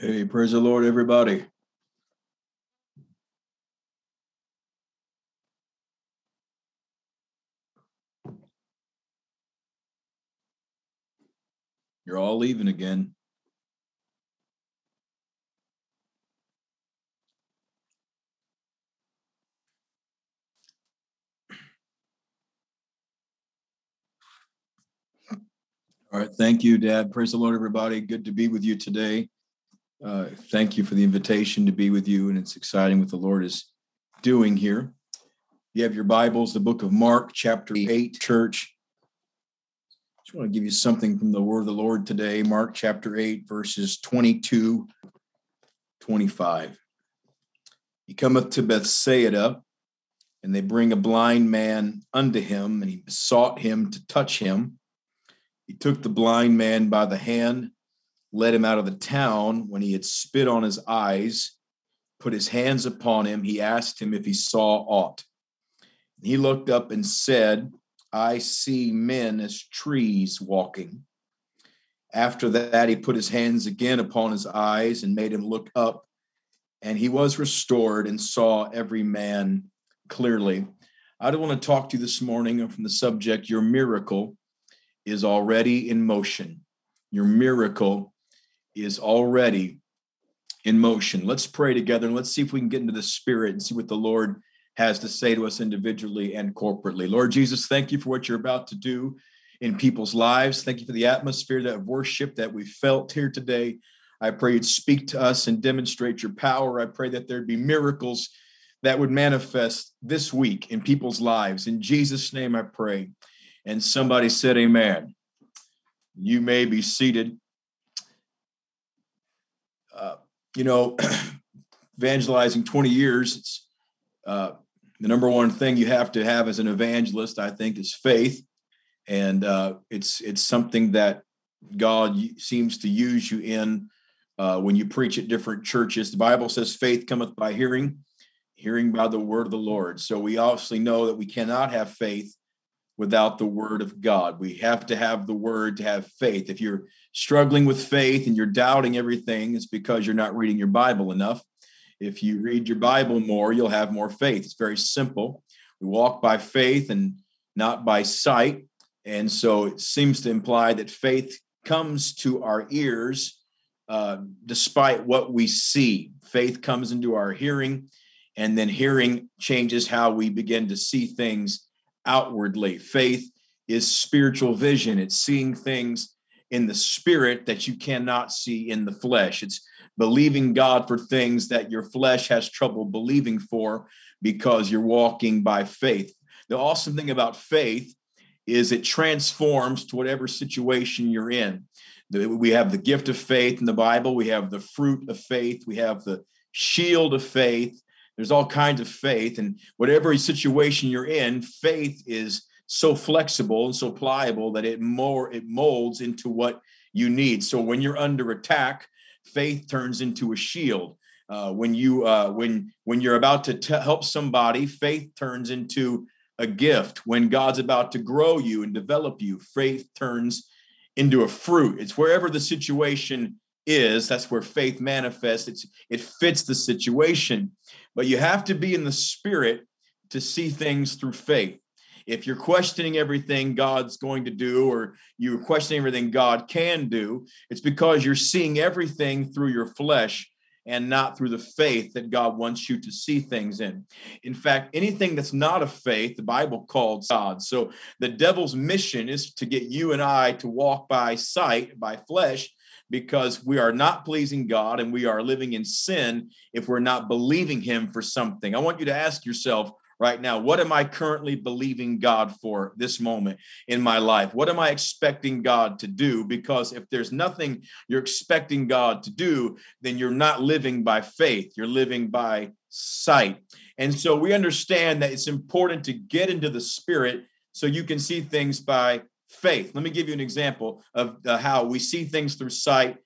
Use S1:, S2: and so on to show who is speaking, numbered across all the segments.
S1: Hey, praise the Lord, everybody. You're all leaving again. All right. Thank you, Dad. Praise the Lord, everybody. Good to be with you today. Uh, thank you for the invitation to be with you, and it's exciting what the Lord is doing here. You have your Bibles, the book of Mark, chapter 8, church. Just want to give you something from the word of the Lord today. Mark chapter 8, verses 22, 25. He cometh to Bethsaida, and they bring a blind man unto him, and he besought him to touch him. He took the blind man by the hand, led him out of the town. When he had spit on his eyes, put his hands upon him, he asked him if he saw aught. He looked up and said, I see men as trees walking. After that, he put his hands again upon his eyes and made him look up, and he was restored and saw every man clearly. I don't want to talk to you this morning from the subject, Your Miracle is already in motion. Your miracle is already in motion. Let's pray together and let's see if we can get into the spirit and see what the Lord has to say to us individually and corporately. Lord Jesus, thank you for what you're about to do in people's lives. Thank you for the atmosphere that worship that we felt here today. I pray you'd speak to us and demonstrate your power. I pray that there'd be miracles that would manifest this week in people's lives. In Jesus' name, I pray. And somebody said, Amen. You may be seated. You know, evangelizing 20 years, it's uh, the number one thing you have to have as an evangelist, I think, is faith. And uh, it's it's something that God seems to use you in uh, when you preach at different churches. The Bible says faith cometh by hearing, hearing by the word of the Lord. So we obviously know that we cannot have faith without the word of God. We have to have the word to have faith. If you're struggling with faith and you're doubting everything, it's because you're not reading your Bible enough. If you read your Bible more, you'll have more faith. It's very simple. We walk by faith and not by sight. And so it seems to imply that faith comes to our ears uh, despite what we see. Faith comes into our hearing, and then hearing changes how we begin to see things outwardly. Faith is spiritual vision, it's seeing things in the spirit that you cannot see in the flesh. It's believing God for things that your flesh has trouble believing for because you're walking by faith. The awesome thing about faith is it transforms to whatever situation you're in. We have the gift of faith in the Bible, we have the fruit of faith, we have the shield of faith, there's all kinds of faith, and whatever situation you're in, faith is so flexible and so pliable that it more it molds into what you need. So when you're under attack, faith turns into a shield. Uh, when you uh, when when you're about to t- help somebody, faith turns into a gift. When God's about to grow you and develop you, faith turns into a fruit. It's wherever the situation is, that's where faith manifests. It's it fits the situation. But you have to be in the spirit to see things through faith. If you're questioning everything God's going to do, or you're questioning everything God can do, it's because you're seeing everything through your flesh and not through the faith that God wants you to see things in. In fact, anything that's not of faith, the Bible calls God. So the devil's mission is to get you and I to walk by sight, by flesh, because we are not pleasing God and we are living in sin if we're not believing Him for something. I want you to ask yourself right now what am I currently believing God for this moment in my life? What am I expecting God to do? Because if there's nothing you're expecting God to do, then you're not living by faith, you're living by sight. And so we understand that it's important to get into the spirit so you can see things by faith. Let me give you an example of uh, how we see things through sight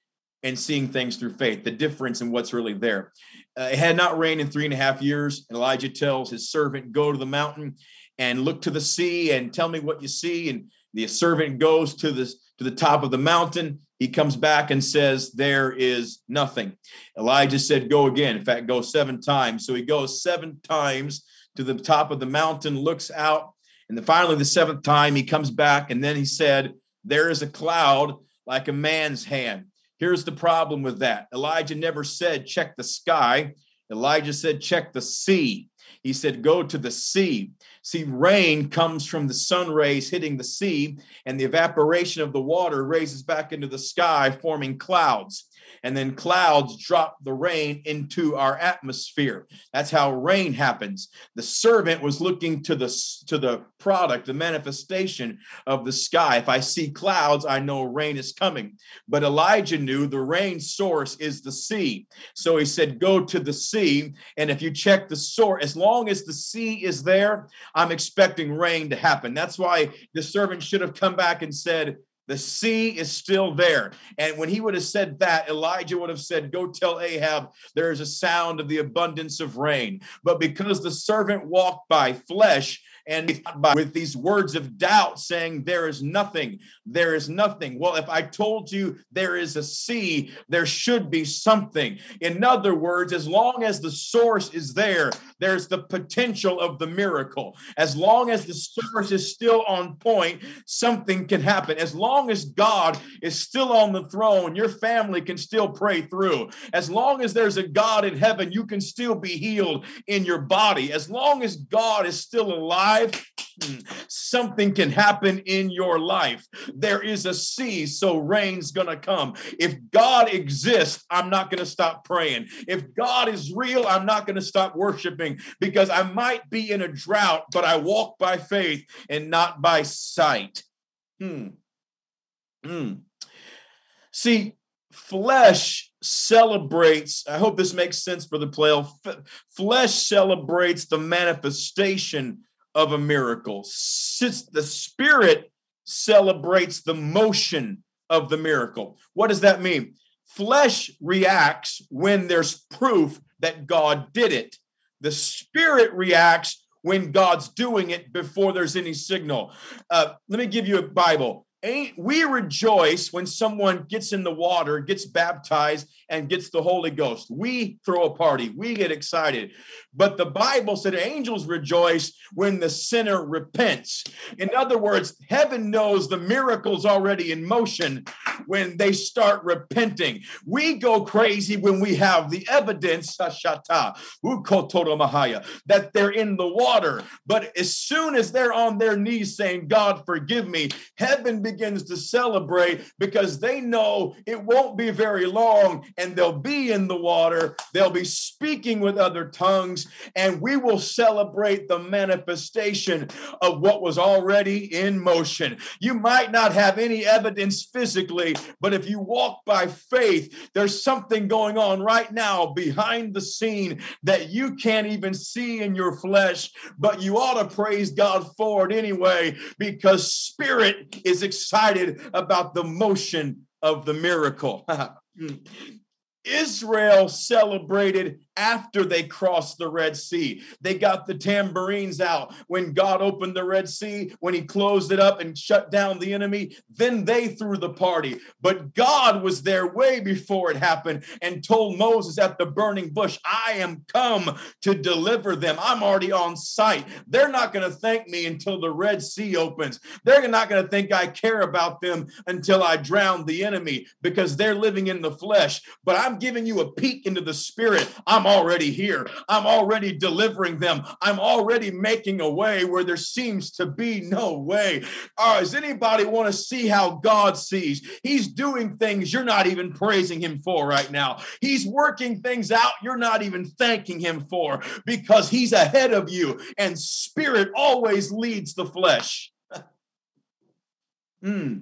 S1: and seeing things through faith, the difference in what's really there. Uh, it had not rained in three and a half years, and Elijah tells his servant, Go to the mountain and look to the sea and tell me what you see. And the servant goes to the to the top of the mountain. He comes back and says, There is nothing. Elijah said, Go again. In fact, go seven times. So he goes seven times to the top of the mountain, looks out, and then finally, the seventh time, he comes back and then he said, There is a cloud like a man's hand. Here's the problem with that Elijah never said, Check the sky. Elijah said, Check the sea. He said, Go to the sea. See, rain comes from the sun rays hitting the sea, and the evaporation of the water raises back into the sky, forming clouds and then clouds drop the rain into our atmosphere. That's how rain happens. The servant was looking to the to the product, the manifestation of the sky. If I see clouds, I know rain is coming. But Elijah knew the rain source is the sea. So he said, Go to the sea. And if you check the source, as long as the sea is there, I'm expecting rain to happen. That's why the servant should have come back and said, the sea is still there. And when he would have said that, Elijah would have said, Go tell Ahab there is a sound of the abundance of rain. But because the servant walked by flesh, and with these words of doubt saying there is nothing there is nothing well if i told you there is a sea there should be something in other words as long as the source is there there's the potential of the miracle. As long as the source is still on point something can happen. As long as god is still on the throne your family can still pray through. As long as there's a god in heaven you can still be healed in your body. As long as god is still alive something can happen in your life. There is a sea, so rain's to come. If God exists, I'm not to stop praying. If God is real, I'm not to stop worshiping because I might be in a drought, but I walk by faith and not by sight. Hmm. Hmm. See, flesh celebrates i hope this makes sense for the play flesh celebrates the manifestation of a miracle. Since the spirit celebrates the motion of the miracle. What does that mean? Flesh reacts when there's proof that God did it. The spirit reacts when God's doing it before there's any signal. Uh, let me give you a Bible we rejoice when someone gets in the water, gets baptized, and gets the Holy Ghost. We throw a party, we get excited. But the Bible said angels rejoice when the sinner repents. In other words, heaven knows the miracle's already in motion when they start repenting. We go crazy when we have the evidence that they're in the water. But as soon as they're on their knees saying, God, forgive me, heaven begins to celebrate because they know it won't be very long and they'll be in the water. They'll be speaking with other tongues, and we will celebrate the manifestation of what was already in motion. You might not have any evidence physically, but if you walk by faith, there's something going on right now behind the scene that you can't even see in your flesh, but you ought to praise God for it anyway because spirit is about the motion of the miracle. Hmm. Israel celebrated after they crossed the Red Sea. They got the tambourines out when God opened the Red Sea, when He closed it up and shut down the enemy. Then they threw the party. But God was there way before it happened and told Moses at the burning bush, I am come to deliver them. I'm already on site. They're not going to thank me until the Red Sea opens. They're not going to think I care about them until I drown the enemy because they're living in the flesh. But I'm giving you a peek into the spirit. I'm I'm already here. I'm already delivering them. I'm already making a way where there seems to be no way. Uh, does anybody want to see how God sees? He's doing things you're not even praising Him for right now. He's working things out you're not even thanking Him for because He's ahead of you, and spirit always leads the flesh. Hmm.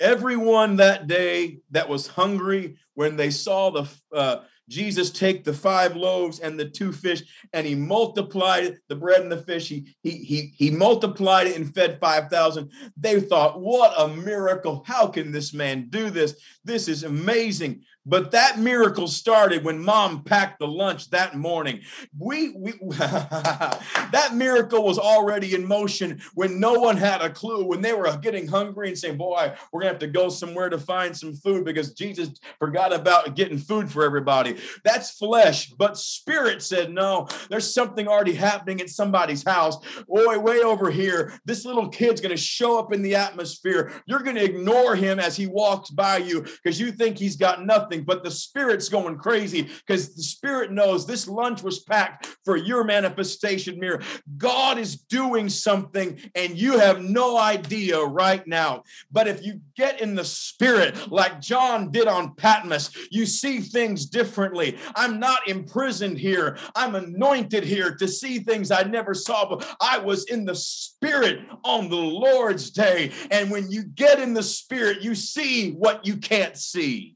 S1: Everyone that day that was hungry when they saw the uh, Jesus take the five loaves and the two fish and he multiplied the bread and the fish. He he he, he multiplied it and fed 5,000. They thought, what a miracle. How can this man do this? This is amazing. But that miracle started when mom packed the lunch that morning. We, we that miracle was already in motion when no one had a clue, when they were getting hungry and saying, Boy, we're gonna have to go somewhere to find some food because Jesus forgot about getting food for everybody. That's flesh, but spirit said, No, there's something already happening at somebody's house. Boy, way over here, this little kid's gonna show up in the atmosphere. You're gonna ignore him as he walks by you because you think he's got nothing but the spirit's going crazy because the spirit knows this lunch was packed for your manifestation mirror. God is doing something and you have no idea right now. But if you get in the spirit, like John did on Patmos, you see things differently. I'm not imprisoned here, I'm anointed here to see things I never saw, but I was in the spirit on the Lord's day. And when you get in the spirit, you see what you can't see.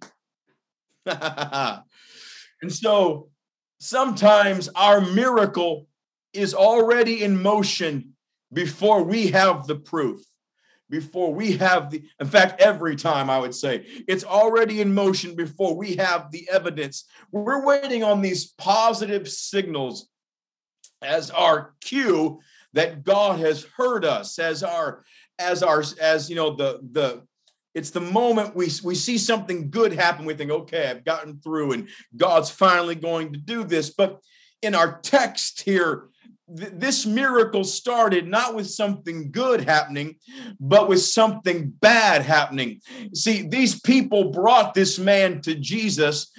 S1: and so sometimes our miracle is already in motion before we have the proof before we have the in fact every time i would say it's already in motion before we have the evidence. We're waiting on these positive signals as our cue that god has heard us as our as our as you know the the it's the moment we, we see something good happen. We think, okay, I've gotten through and God's finally going to do this. But in our text here, th- this miracle started not with something good happening, but with something bad happening. See, these people brought this man to Jesus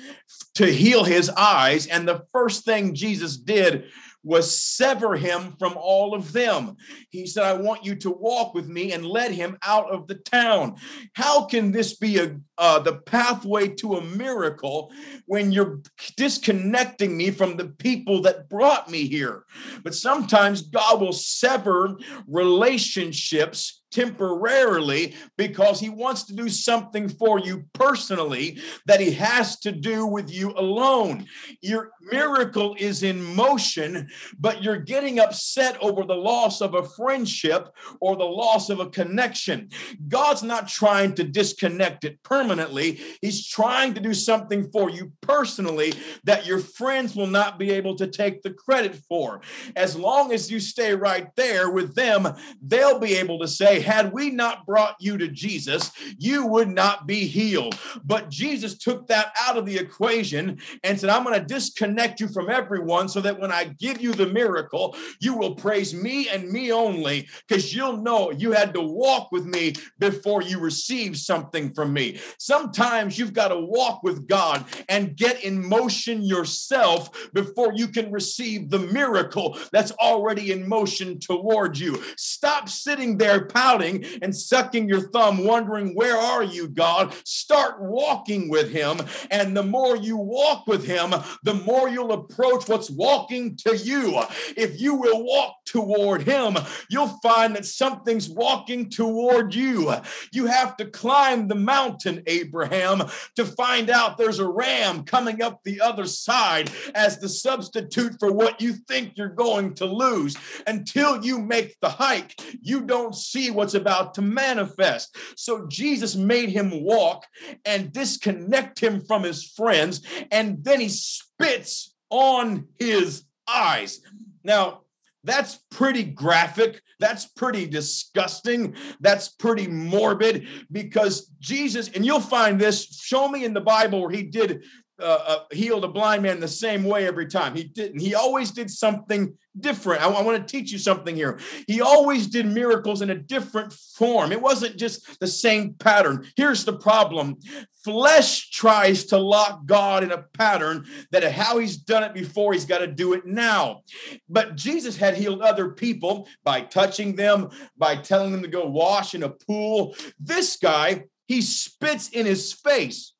S1: to heal his eyes. And the first thing Jesus did was sever him from all of them. He said, I want you to walk with me and let him out of the town. How can this be a uh, the pathway to a miracle when you're disconnecting me from the people that brought me here? But sometimes God will sever relationships temporarily because he wants to do something for you personally that he has to do with you alone. Your miracle is in motion, but you're getting upset over the loss of a friendship or the loss of a connection. God's not trying to disconnect it permanently, he's trying to do something for you personally that your friends will not be able to take the credit for. As long as you stay right there with them, they'll be able to say, had we not brought you to Jesus, you would not be healed. But Jesus took that out of the equation and said, I'm going to disconnect you from everyone so that when I give you the miracle, you will praise me and me only because you'll know you had to walk with me before you receive something from me. Sometimes you've got to walk with God and get in motion yourself before you can receive the miracle that's already in motion towards you. Stop sitting there and sucking your thumb, wondering, Where are you, God? Start walking with Him. And the more you walk with Him, the more you'll approach what's walking to you. If you will walk toward Him, you'll find that something's walking toward you. You have to climb the mountain, Abraham, to find out there's a ram coming up the other side as the substitute for what you think you're going to lose. Until you make the hike, you don't see what's about to manifest. So Jesus made him walk and disconnect him from his friends, and then he spits on his eyes. Now, that's pretty graphic. That's pretty disgusting. That's pretty morbid because Jesus, and you'll find this, show me in the Bible where he did uh, uh, healed a blind man the same way every time. He didn't. He always did something different. I, I want to teach you something here. He always did miracles in a different form. It wasn't just the same pattern. Here's the problem flesh tries to lock God in a pattern that how he's done it before, he's got to do it now. But Jesus had healed other people by touching them, by telling them to go wash in a pool. This guy, he spits in his face.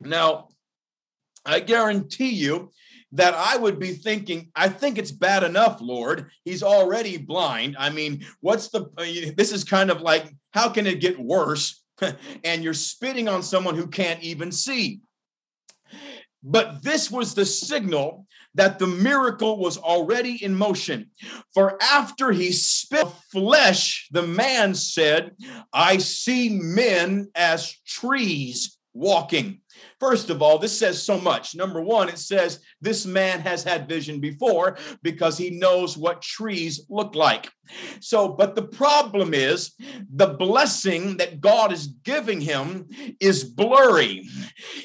S1: Now, I guarantee you that I would be thinking, I think it's bad enough, Lord. He's already blind. I mean, what's the, uh, this is kind of like, how can it get worse? and you're spitting on someone who can't even see. But this was the signal that the miracle was already in motion. For after he spit flesh, the man said, I see men as trees walking. First of all, this says so much. Number one, it says this man has had vision before because he knows what trees look like. So, but the problem is the blessing that God is giving him is blurry.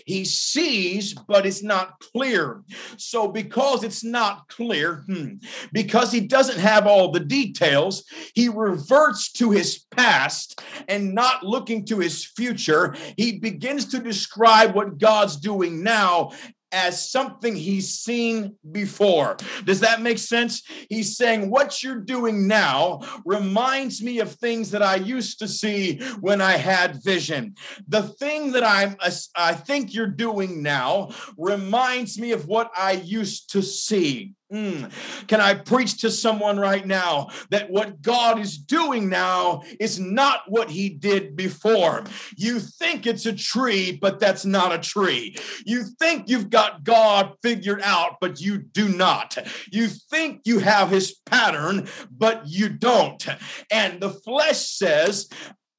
S1: He sees, but it's not clear. So, because it's not clear, hmm, because he doesn't have all the details, he reverts to his past and not looking to his future. He begins to describe what God's doing now as something he's seen before. Does that make sense? He's saying, What you're doing now reminds me of things that I used to see when I had vision. The thing that I'm, I think you're doing now reminds me of what I used to see. Mm. Can I preach to someone right now that what God is doing now is not what he did before? You think it's a tree, but that's not a tree. You think you've got God figured out, but you do not. You think you have his pattern, but you don't. And the flesh says,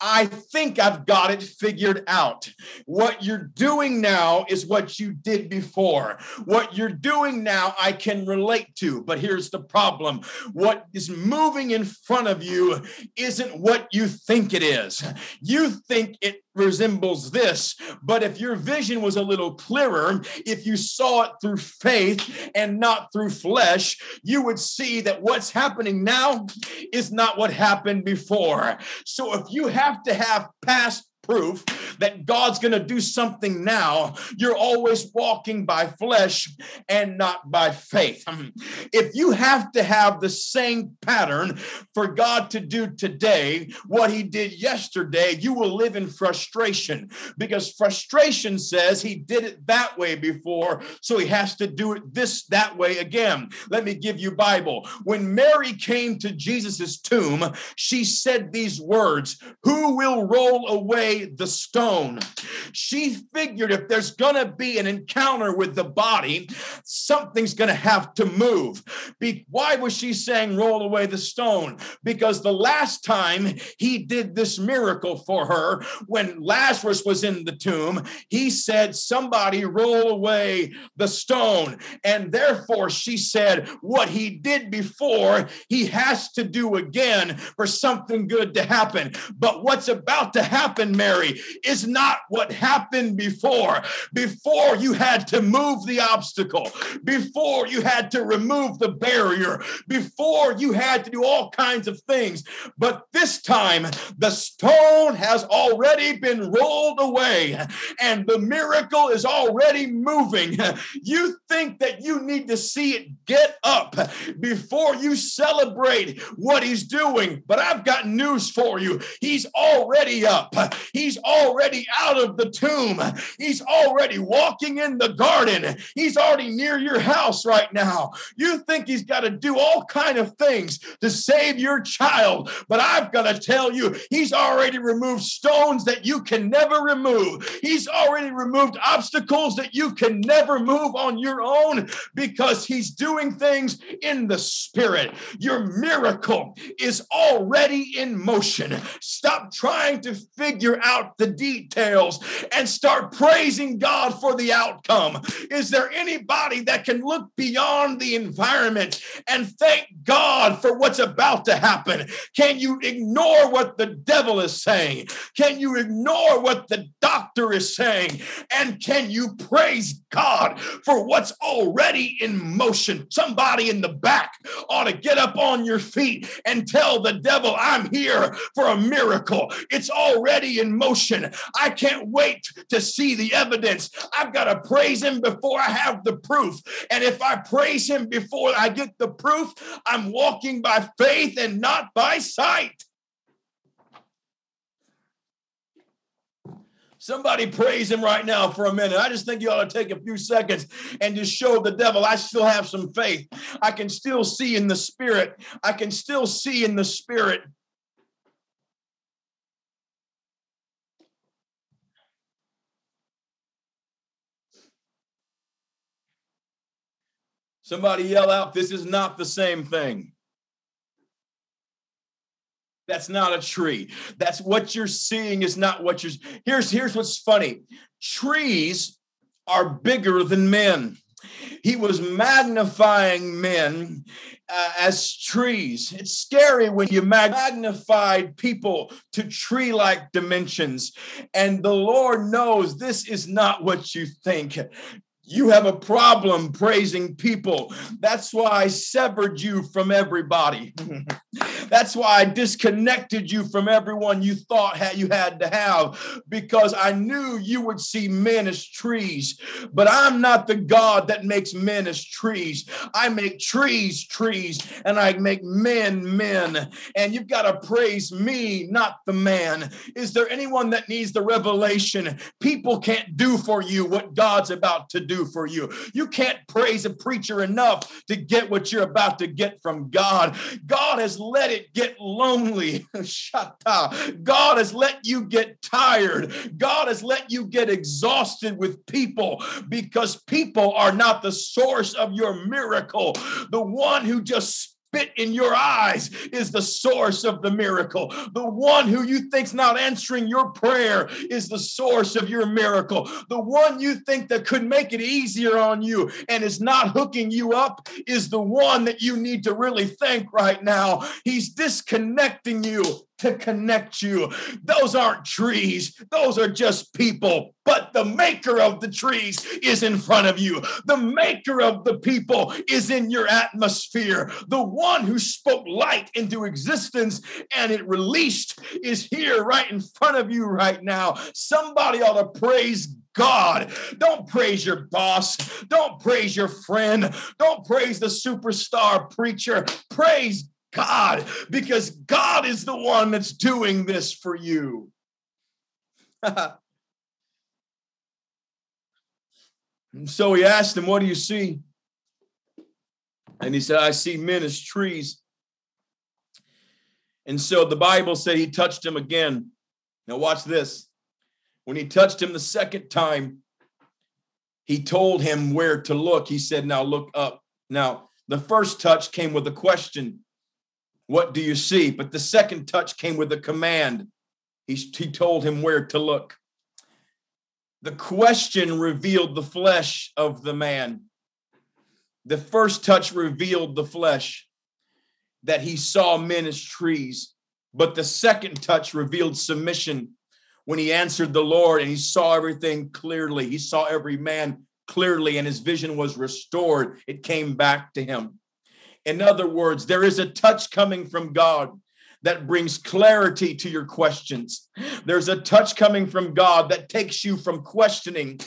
S1: I think I've got it figured out. What you're doing now is what you did before. What you're doing now, I can relate to. But here's the problem what is moving in front of you isn't what you think it is. You think it resembles this. But if your vision was a little clearer, if you saw it through faith and not through flesh, you would see that what's happening now is not what happened before. So if you have to have past proof that God's going to do something now, you're always walking by flesh and not by faith. Mm-hmm. If you have to have the same pattern for God to do today what he did yesterday, you will live in frustration because frustration says he did it that way before, so he has to do it this that way again. Let me give you Bible. When Mary came to Jesus's tomb, she said these words, "Who will roll away the stone. She figured if there's going to be an encounter with the body, something's going to have to move. Be- why was she saying roll away the stone? Because the last time he did this miracle for her, when Lazarus was in the tomb, he said, Somebody roll away the stone. And therefore, she said, What he did before, he has to do again for something good to happen. But what's about to happen, Mary, is not what happened before. Before you had to move the obstacle, before you had to remove the barrier, before you had to do all kinds of things. But this time, the stone has already been rolled away and the miracle is already moving. You think that you need to see it get up before you celebrate what he's doing. But I've got news for you. He's already up. He's already out of the tomb. He's already walking in the garden. He's already near your house right now. You think he's got to do all kind of things to save your child, but I've got to tell you, he's already removed stones that you can never remove. He's already removed obstacles that you can never move on your own because he's doing things in the spirit. Your miracle is already in motion. Stop trying to figure out the details and start praising God for the outcome. Is there anybody that can look beyond the environment and thank God for what's about to happen? Can you ignore what the devil is saying? Can you ignore what the doctor is saying? And can you praise God for what's already in motion? Somebody in the back ought to get up on your feet and tell the devil, I'm here for a miracle. It's already in motion. I can't wait to see the evidence. I've got to praise him before I have the proof. And if I praise him before I get the proof, I'm walking by faith and not by sight. Somebody praise him right now for a minute. I just think you ought to take a few seconds and just show the devil I still have some faith. I can still see in the spirit. I can still see in the spirit. Somebody yell out, This is not the same thing. That's not a tree. That's what you're seeing is not what you're. Here's here's what's funny. Trees are bigger than men. He was magnifying men uh, as trees. It's scary when you magnified people to tree like dimensions. And the Lord knows this is not what you think. You have a problem praising people. That's why I severed you from everybody. That's why I disconnected you from everyone you thought you had to have because I knew you would see men as trees. But I'm not the God that makes men as trees. I make trees trees and I make men men. And you've got to praise me, not the man. Is there anyone that needs the revelation? People can't do for you what God's about to do for you. You can't praise a preacher enough to get what you're about to get from God. God has let it get lonely. God has let you get tired. God has let you get exhausted with people because people are not the source of your miracle. The one who just spit in your eyes is the source of the miracle. The one who you think's not answering your prayer is the source of your miracle. The one you think that could make it easier on you and is not hooking you up is the one that you need to really thank right now. He's disconnecting you to connect you. Those aren't trees, those are just people. But the maker of the trees is in front of you. The maker of the people is in your atmosphere. The one who spoke light into existence and it released is here right in front of you right now. Somebody ought to praise God. Don't praise your boss. Don't praise your friend. Don't praise the superstar preacher. Praise God because God is the one that's doing this for you. so he asked him, What do you see? And he said, I see men as trees. And so the Bible said he touched him again. Now, watch this. When he touched him the second time, he told him where to look. He said, Now look up. Now, the first touch came with a question what do you see? But the second touch came with a command. He, he told him where to look. The question revealed the flesh of the man. The first touch revealed the flesh that he saw men as trees. But the second touch revealed submission when he answered the Lord and he saw everything clearly. He saw every man clearly and his vision was restored. It came back to him. In other words, there is a touch coming from God that brings clarity to your questions. There's a touch coming from God that takes you from questioning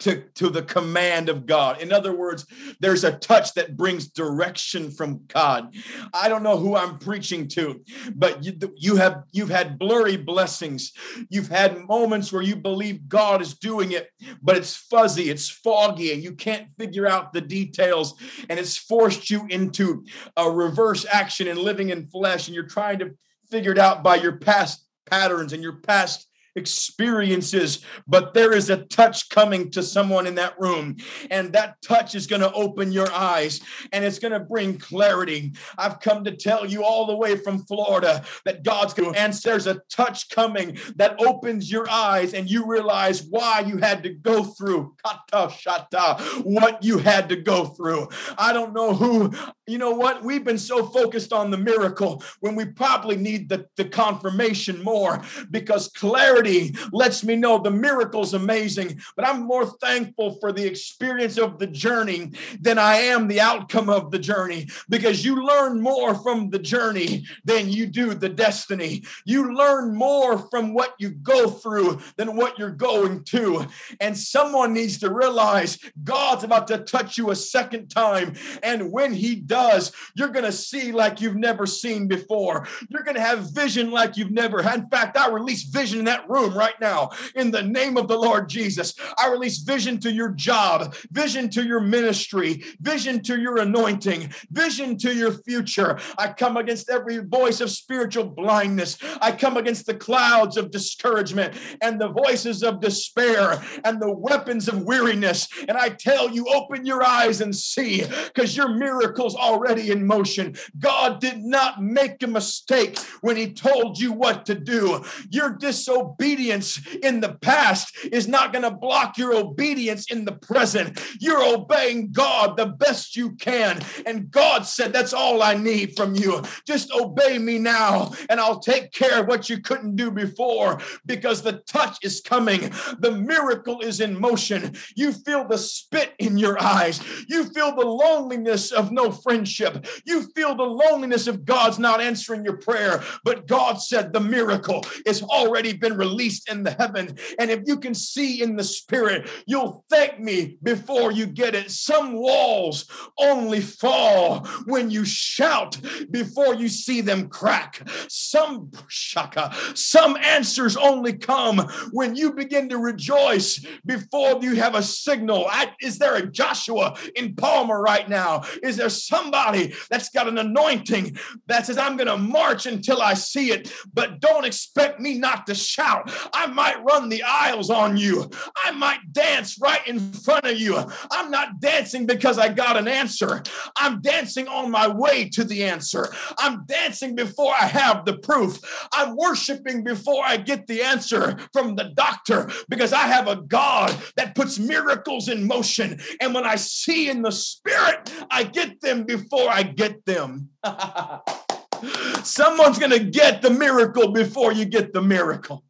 S1: to, to the command of God. In other words, there's a touch that brings direction from God. I don't know who I'm preaching to, but you, you have you've had blurry blessings. You've had moments where you believe God is doing it, but it's fuzzy, it's foggy, and you can't figure out the details. And it's forced you into a reverse action and living in flesh, and you're trying to figure it out by your past patterns and your past experiences, but there is a touch coming to someone in that room. And that touch is going to open your eyes and it's going to bring clarity. I've come to tell you all the way from Florida that God's going to answer. There's a touch coming that opens your eyes and you realize why you had to go through kata shata, what you had to go through. I don't know who, you know what? We've been so focused on the miracle when we probably need the, the confirmation more because clarity lets me know the miracle's amazing, but I'm more thankful for the experience of the journey than I am the outcome of the journey because you learn more from the journey than you do the destiny. You learn more from what you go through than what you're going to. And someone needs to realize God's about to touch you a second time. And when He does, does, you're going to see like you've never seen before. You're going to have vision like you've never had. In fact, I release vision in that room right now in the name of the Lord Jesus. I release vision to your job, vision to your ministry, vision to your anointing, vision to your future. I come against every voice of spiritual blindness. I come against the clouds of discouragement and the voices of despair and the weapons of weariness. And I tell you, open your eyes and see because your miracle's already in motion. God did not make a mistake when He told you what to do. Your disobedience in the past is not going to block your obedience in the present. You're obeying God the best you can. And God said, That's all I need from you. Just obey me now, and I'll take care of what you couldn't do before because the touch is coming. The miracle is in motion. You feel the spit in your eyes. You feel the loneliness of no friendship. You feel the loneliness of God's not answering your prayer. But God said the miracle has already been released in the heaven. And if you can see in the spirit, you'll thank me before you get it. Some walls only fall when you shout before you see them crack. Some shaka, some answers only come when you begin to rejoice before you have a signal. I, is there a Joshua in Palmer right now? Is there somebody that's got an anointing that says, I'm going to march until I see it, but don't expect me not to shout? I might run the aisles on you, I might dance right in front of you. I'm not dancing because I got an answer, I'm dancing on my way to the answer. I'm dancing before I have the proof. I'm worshiping before I get the answer from the doctor because I have a God that puts miracles in motion. And when I see in the spirit, I get them before I get them. Someone's going to get the miracle before you get the miracle.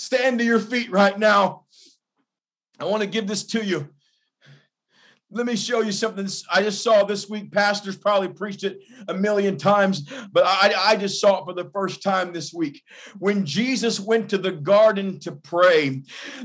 S1: Stand to your feet right now. I want to give this to you. Let me show you something I just saw this week. Pastors probably preached it a million times, but I, I just saw it for the first time this week. When Jesus went to the garden to pray,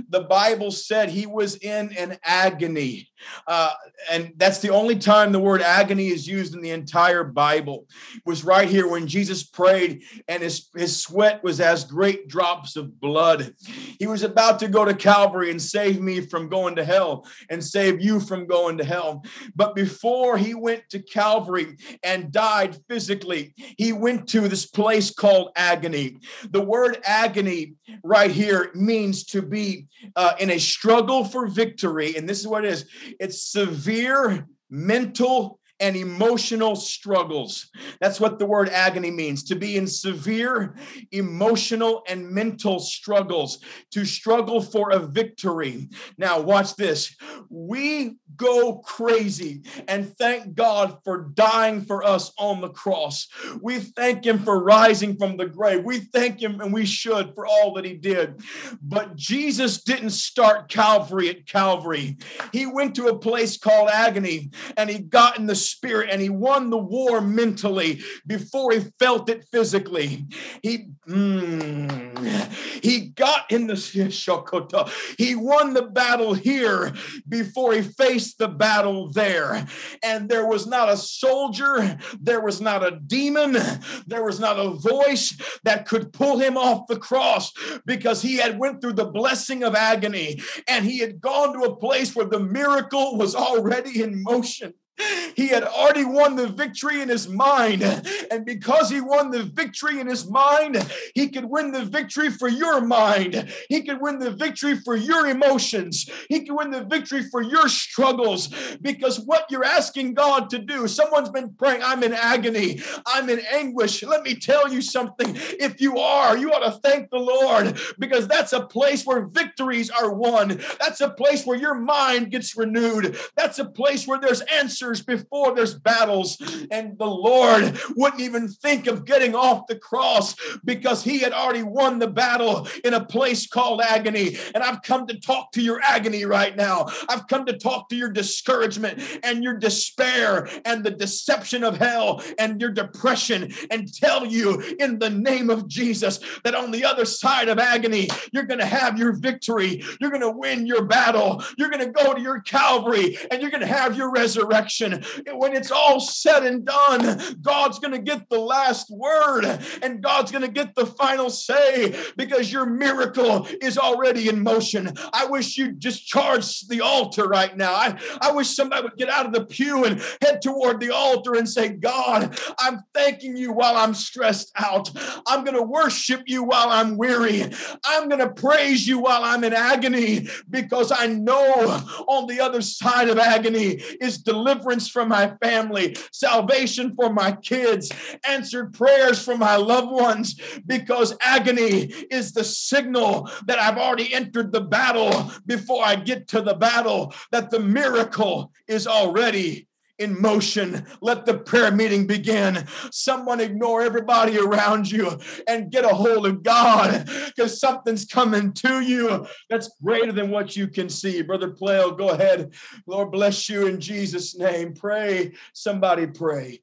S1: the Bible said he was in an agony. Uh, and that's the only time the word agony is used in the entire Bible. It was right here when Jesus prayed, and his, his sweat was as great drops of blood. He was about to go to Calvary and save me from going to hell and save you from going to hell. But before he went to Calvary and died physically, he went to this place called agony. The word agony right here means to be uh, in a struggle for victory. And this is what it is it's severe mental and emotional struggles. That's what the word agony means to be in severe emotional and mental struggles, to struggle for a victory. Now, watch this. We go crazy and thank God for dying for us on the cross. We thank Him for rising from the grave. We thank Him, and we should, for all that He did. But Jesus didn't start Calvary at Calvary, He went to a place called agony and He got in the spirit and he won the war mentally before he felt it physically. He mm, he got in the Shokota. He won the battle here before he faced the battle there. And there was not a soldier, there was not a demon, there was not a voice that could pull him off the cross because he had went through the blessing of agony and he had gone to a place where the miracle was already in motion. He had already won the victory in his mind. And because he won the victory in his mind, he could win the victory for your mind. He could win the victory for your emotions. He could win the victory for your struggles. Because what you're asking God to do, someone's been praying, I'm in agony, I'm in anguish. Let me tell you something. If you are, you ought to thank the Lord because that's a place where victories are won. That's a place where your mind gets renewed. That's a place where there's answers before there's battles. And the Lord wouldn't even think of getting off the cross because he had already won the battle in a place called agony. And I've come to talk to your agony right now. I've come to talk to your discouragement and your despair and the deception of hell and your depression and tell you in the name of Jesus that on the other side of agony, you're going to have your victory. You're going to win your battle. You're going to go to your Calvary and you're going to have your resurrection resurrection, when it's all said and done, God's going to get the last word and God's going to get the final say because your miracle is already in motion. I wish you'd just charge the altar right now. I, I wish somebody would get out of the pew and head toward the altar and say, God, I'm thanking you while I'm stressed out. I'm going to worship you while I'm weary. I'm going to praise you while I'm in agony because I know on the other side of agony is deliverance from my family, salvation for my kids, answered prayers for my loved ones because agony is the signal that I've already entered the battle before I get to the battle, that the miracle is already in motion. Let the prayer meeting begin. Someone ignore everybody around you and get a hold of God because something's coming to you that's greater than what you can see. Brother Plale, go ahead. Lord bless you in Jesus' name. Pray. Somebody pray.